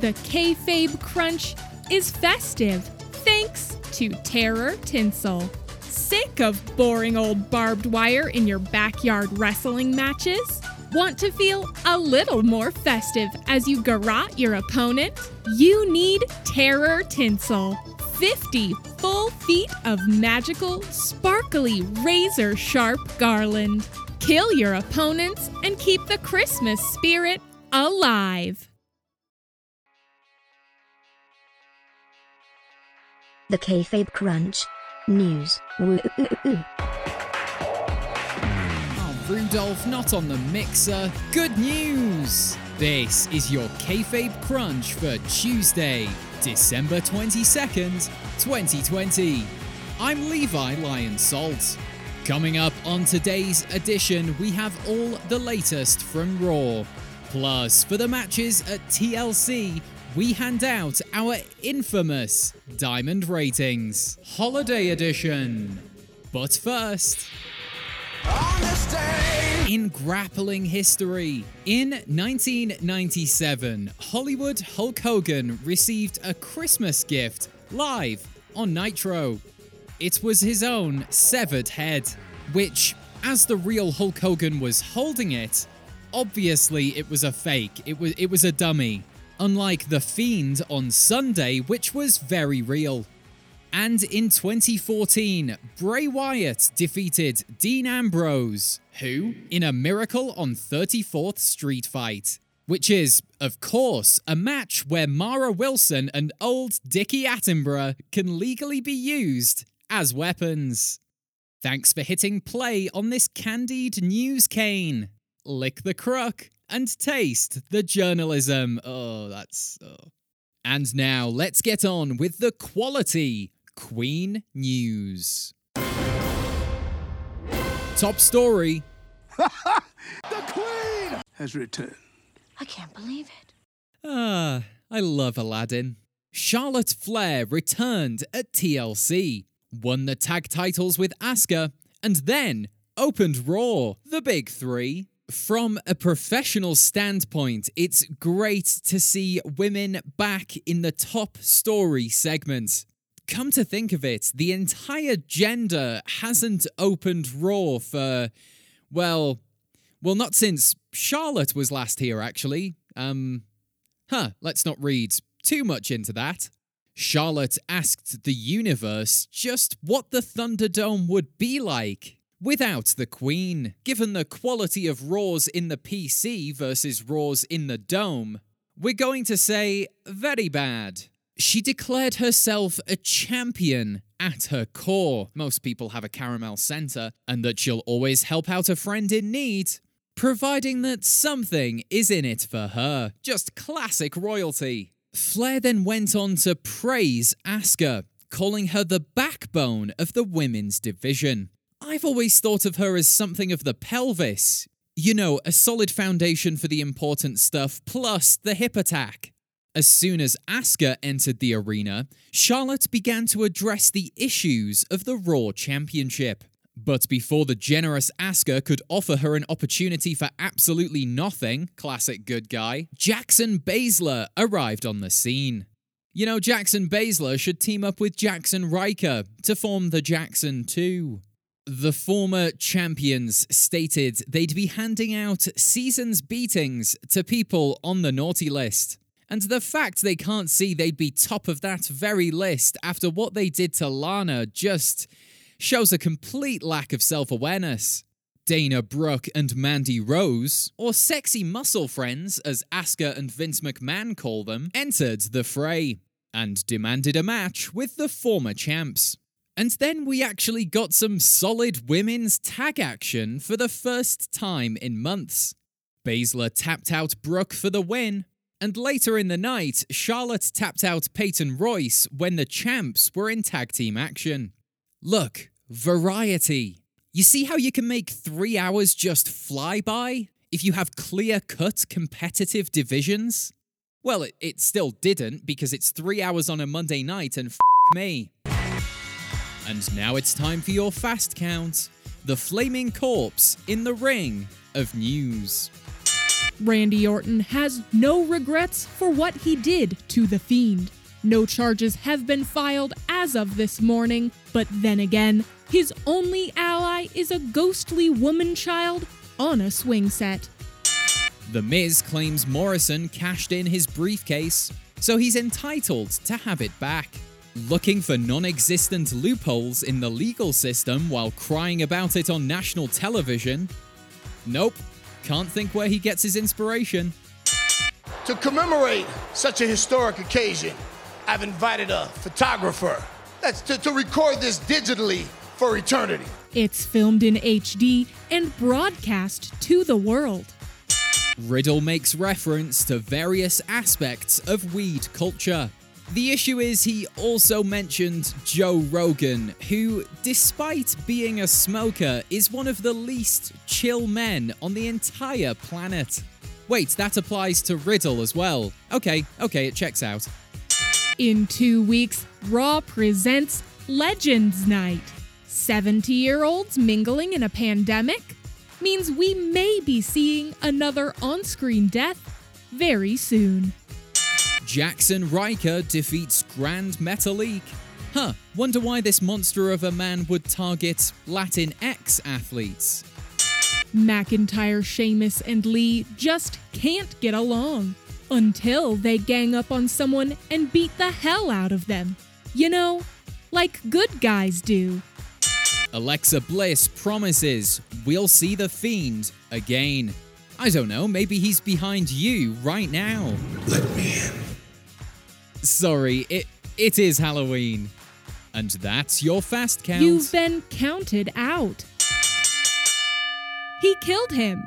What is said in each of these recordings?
The Kayfabe Crunch is festive thanks to Terror Tinsel. Sick of boring old barbed wire in your backyard wrestling matches? Want to feel a little more festive as you garrote your opponent? You need Terror Tinsel. 50 full feet of magical, sparkly, razor sharp garland. Kill your opponents and keep the Christmas spirit alive. The Kayfabe Crunch. News. Oh, Rudolph, not on the mixer. Good news! This is your Kayfabe Crunch for Tuesday, December 22nd, 2020. I'm Levi Lion Salt. Coming up on today's edition, we have all the latest from Raw. Plus, for the matches at TLC, we hand out our infamous Diamond Ratings Holiday Edition. But first, in grappling history, in 1997, Hollywood Hulk Hogan received a Christmas gift live on Nitro. It was his own severed head, which, as the real Hulk Hogan was holding it, obviously it was a fake. It was it was a dummy. Unlike the Fiend on Sunday, which was very real. And in 2014, Bray Wyatt defeated Dean Ambrose, who, in a Miracle on 34th Street fight. Which is, of course, a match where Mara Wilson and old Dickie Attenborough can legally be used as weapons. Thanks for hitting play on this candied news cane. Lick the crook and taste the journalism. Oh, that's. Oh. And now let's get on with the quality Queen news. Top story the Queen has returned. I can't believe it. Ah, I love Aladdin. Charlotte Flair returned at TLC, won the tag titles with Asuka, and then opened Raw, the big three. From a professional standpoint, it's great to see women back in the top story segment. Come to think of it, the entire gender hasn't opened Raw for, well, well, not since Charlotte was last here, actually. Um, huh, let's not read too much into that. Charlotte asked the universe just what the Thunderdome would be like without the Queen. Given the quality of Raws in the PC versus Raws in the Dome, we're going to say very bad. She declared herself a champion at her core. Most people have a caramel center, and that she'll always help out a friend in need, providing that something is in it for her. Just classic royalty. Flair then went on to praise Asuka, calling her the backbone of the women's division. I've always thought of her as something of the pelvis. You know, a solid foundation for the important stuff, plus the hip attack. As soon as Asuka entered the arena, Charlotte began to address the issues of the Raw Championship. But before the generous Asuka could offer her an opportunity for absolutely nothing, classic good guy, Jackson Baszler arrived on the scene. You know, Jackson Baszler should team up with Jaxson Ryker to form the Jackson 2. The former champions stated they'd be handing out season's beatings to people on the naughty list. And the fact they can't see they'd be top of that very list after what they did to Lana just shows a complete lack of self awareness. Dana Brooke and Mandy Rose, or sexy muscle friends as Asuka and Vince McMahon call them, entered the fray and demanded a match with the former champs. And then we actually got some solid women's tag action for the first time in months. Baszler tapped out Brooke for the win, and later in the night, Charlotte tapped out Peyton Royce when the champs were in tag team action. Look, variety. You see how you can make three hours just fly by if you have clear cut competitive divisions? Well, it, it still didn't because it's three hours on a Monday night and f me. And now it's time for your fast count the flaming corpse in the ring of news. Randy Orton has no regrets for what he did to The Fiend. No charges have been filed as of this morning, but then again, his only ally is a ghostly woman child on a swing set. The Miz claims Morrison cashed in his briefcase, so he's entitled to have it back. Looking for non existent loopholes in the legal system while crying about it on national television? Nope, can't think where he gets his inspiration. To commemorate such a historic occasion, I've invited a photographer that's to, to record this digitally for eternity. It's filmed in HD and broadcast to the world. Riddle makes reference to various aspects of weed culture. The issue is he also mentioned Joe Rogan, who, despite being a smoker, is one of the least chill men on the entire planet. Wait, that applies to Riddle as well. Okay, okay, it checks out. In two weeks, Raw presents Legends Night. 70 year olds mingling in a pandemic means we may be seeing another on screen death very soon. Jaxson Ryker defeats Grand Metalik. Huh, wonder why this monster of a man would target Latinx athletes. McIntyre, Sheamus, and Lee just can't get along until they gang up on someone and beat the hell out of them. You know, like good guys do. Alexa Bliss promises we'll see the Fiend again. I don't know, maybe he's behind you right now. Let me in. Sorry, it it is Halloween. And that's your fast count. You've been counted out. He killed him.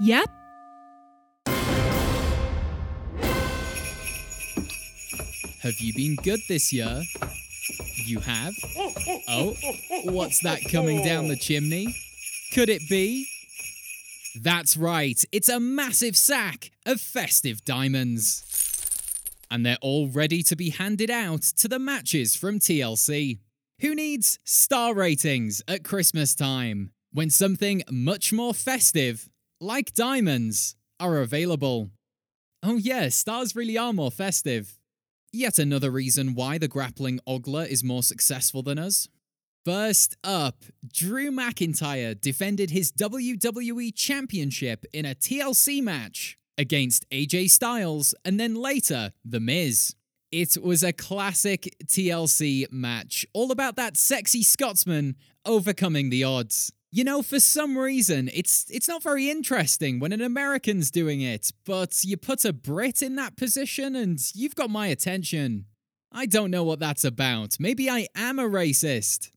Yep. Have you been good this year? You have? Oh, what's that coming down the chimney? Could it be? That's right, it's a massive sack of festive diamonds. And they're all ready to be handed out to the matches from TLC. Who needs star ratings at Christmas time when something much more festive, like diamonds, are available? Oh, yeah, stars really are more festive. Yet another reason why the grappling Ogler is more successful than us. First up, Drew McIntyre defended his WWE Championship in a TLC match against AJ Styles and then later The Miz. It was a classic TLC match, all about that sexy Scotsman overcoming the odds. You know, for some reason, it's it's not very interesting when an American's doing it, but you put a Brit in that position and you've got my attention. I don't know what that's about. Maybe I am a racist.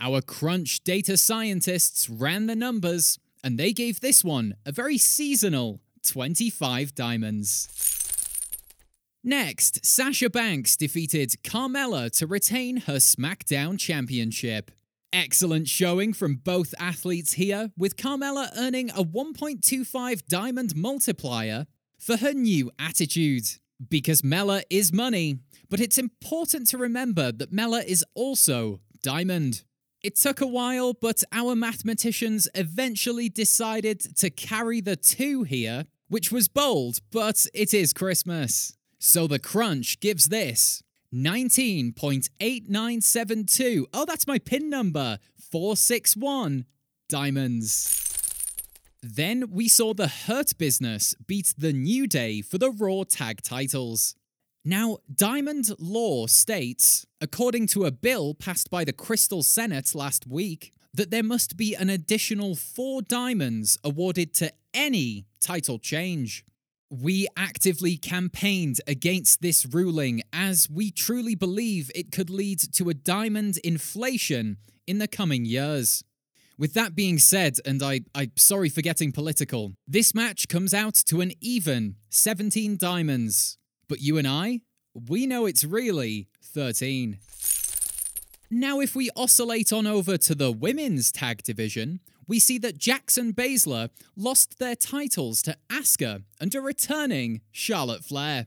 Our crunch data scientists ran the numbers and they gave this one a very seasonal 25 diamonds. Next, Sasha Banks defeated Carmella to retain her SmackDown Championship. Excellent showing from both athletes here, with Carmella earning a 1.25 diamond multiplier for her new attitude. Because Mella is money, but it's important to remember that Mella is also diamond. It took a while, but our mathematicians eventually decided to carry the two here, which was bold, but it is Christmas. So the crunch gives this 19.8972. Oh, that's my pin number 461 diamonds. Then we saw the Hurt Business beat the New Day for the Raw tag titles. Now, Diamond law states, according to a bill passed by the Crystal Senate last week, that there must be an additional four diamonds awarded to any title change. We actively campaigned against this ruling as we truly believe it could lead to a diamond inflation in the coming years. With that being said, and I, I'm sorry for getting political, this match comes out to an even 17 diamonds. But you and I, we know it's really 13. Now, if we oscillate on over to the women's tag division, we see that Jackson Baszler lost their titles to Asuka and a returning Charlotte Flair.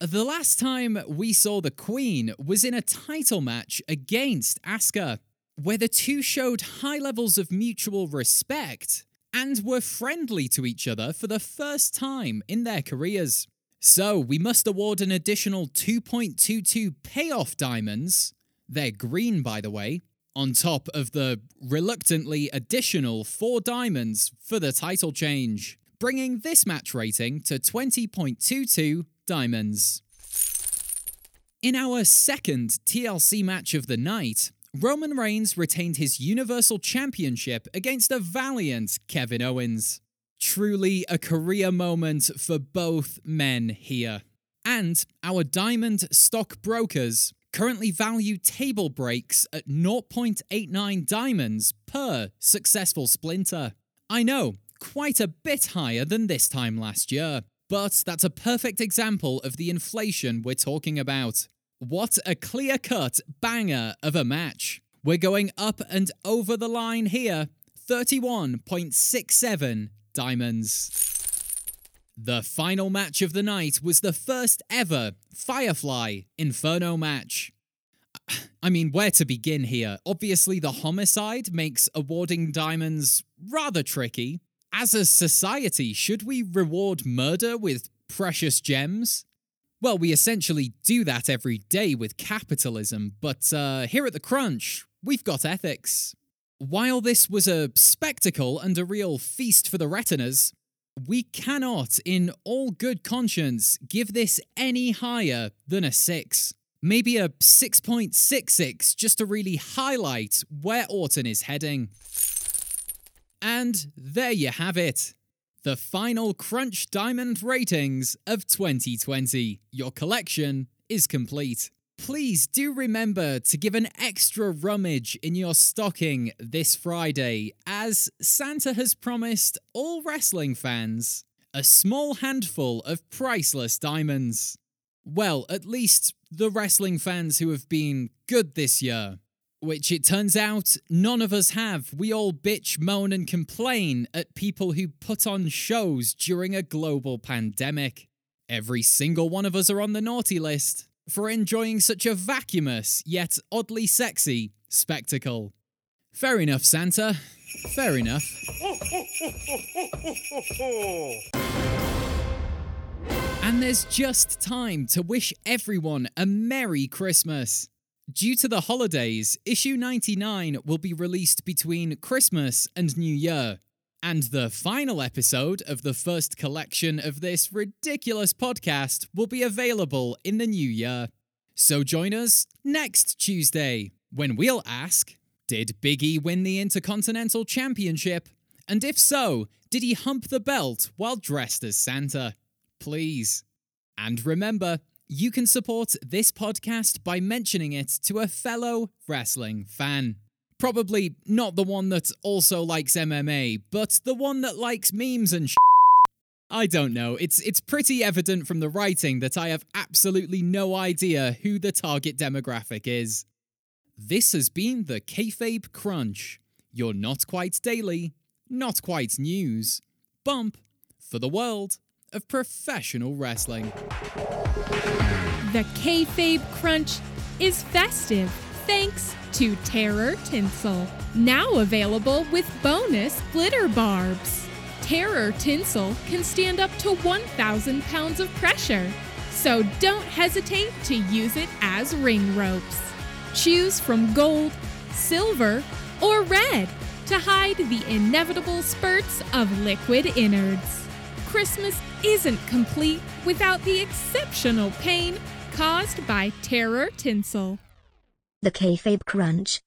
The last time we saw the Queen was in a title match against Asuka, where the two showed high levels of mutual respect and were friendly to each other for the first time in their careers. So we must award an additional 2.22 payoff diamonds, they're green by the way, on top of the reluctantly additional 4 diamonds for the title change, bringing this match rating to 20.22 diamonds. In our second TLC match of the night, Roman Reigns retained his Universal Championship against a valiant Kevin Owens. Truly a career moment for both men here. And our diamond stockbrokers currently value table breaks at 0.89 diamonds per successful splinter. I know, quite a bit higher than this time last year, but that's a perfect example of the inflation we're talking about. What a clear cut banger of a match. We're going up and over the line here 31.67 diamonds. The final match of the night was the first ever Firefly Inferno match. I mean, where to begin here? Obviously, the homicide makes awarding diamonds rather tricky. As a society, should we reward murder with precious gems? Well, we essentially do that every day with capitalism, but uh, here at The Crunch, we've got ethics. While this was a spectacle and a real feast for the retinas, we cannot, in all good conscience, give this any higher than a 6. Maybe a 6.66 just to really highlight where Orton is heading. And there you have it the final Crunch Diamond ratings of 2020. Your collection is complete. Please do remember to give an extra rummage in your stocking this Friday, as Santa has promised all wrestling fans a small handful of priceless diamonds. Well, at least the wrestling fans who have been good this year. Which it turns out none of us have. We all bitch, moan, and complain at people who put on shows during a global pandemic. Every single one of us are on the naughty list for enjoying such a vacuumous yet oddly sexy spectacle. Fair enough, Santa. Fair enough. And there's just time to wish everyone a Merry Christmas. Due to the holidays, issue 99 will be released between Christmas and New Year. And the final episode of the first collection of this ridiculous podcast will be available in the new year. So join us next Tuesday when we'll ask Did Biggie win the Intercontinental Championship? And if so, did he hump the belt while dressed as Santa? Please. And remember, you can support this podcast by mentioning it to a fellow wrestling fan. Probably not the one that also likes MMA, but the one that likes memes and sh- I don't know. It's it's pretty evident from the writing that I have absolutely no idea who the target demographic is. This has been the Kayfabe Crunch, You're not quite daily, not quite news bump for the world of professional wrestling. The Kayfabe Crunch is festive thanks to Terror Tinsel. Now available with bonus glitter barbs. Terror Tinsel can stand up to 1,000 pounds of pressure, so don't hesitate to use it as ring ropes. Choose from gold, silver, or red to hide the inevitable spurts of liquid innards. Christmas isn't complete without the exceptional pain caused by terror tinsel. The Kayfabe Crunch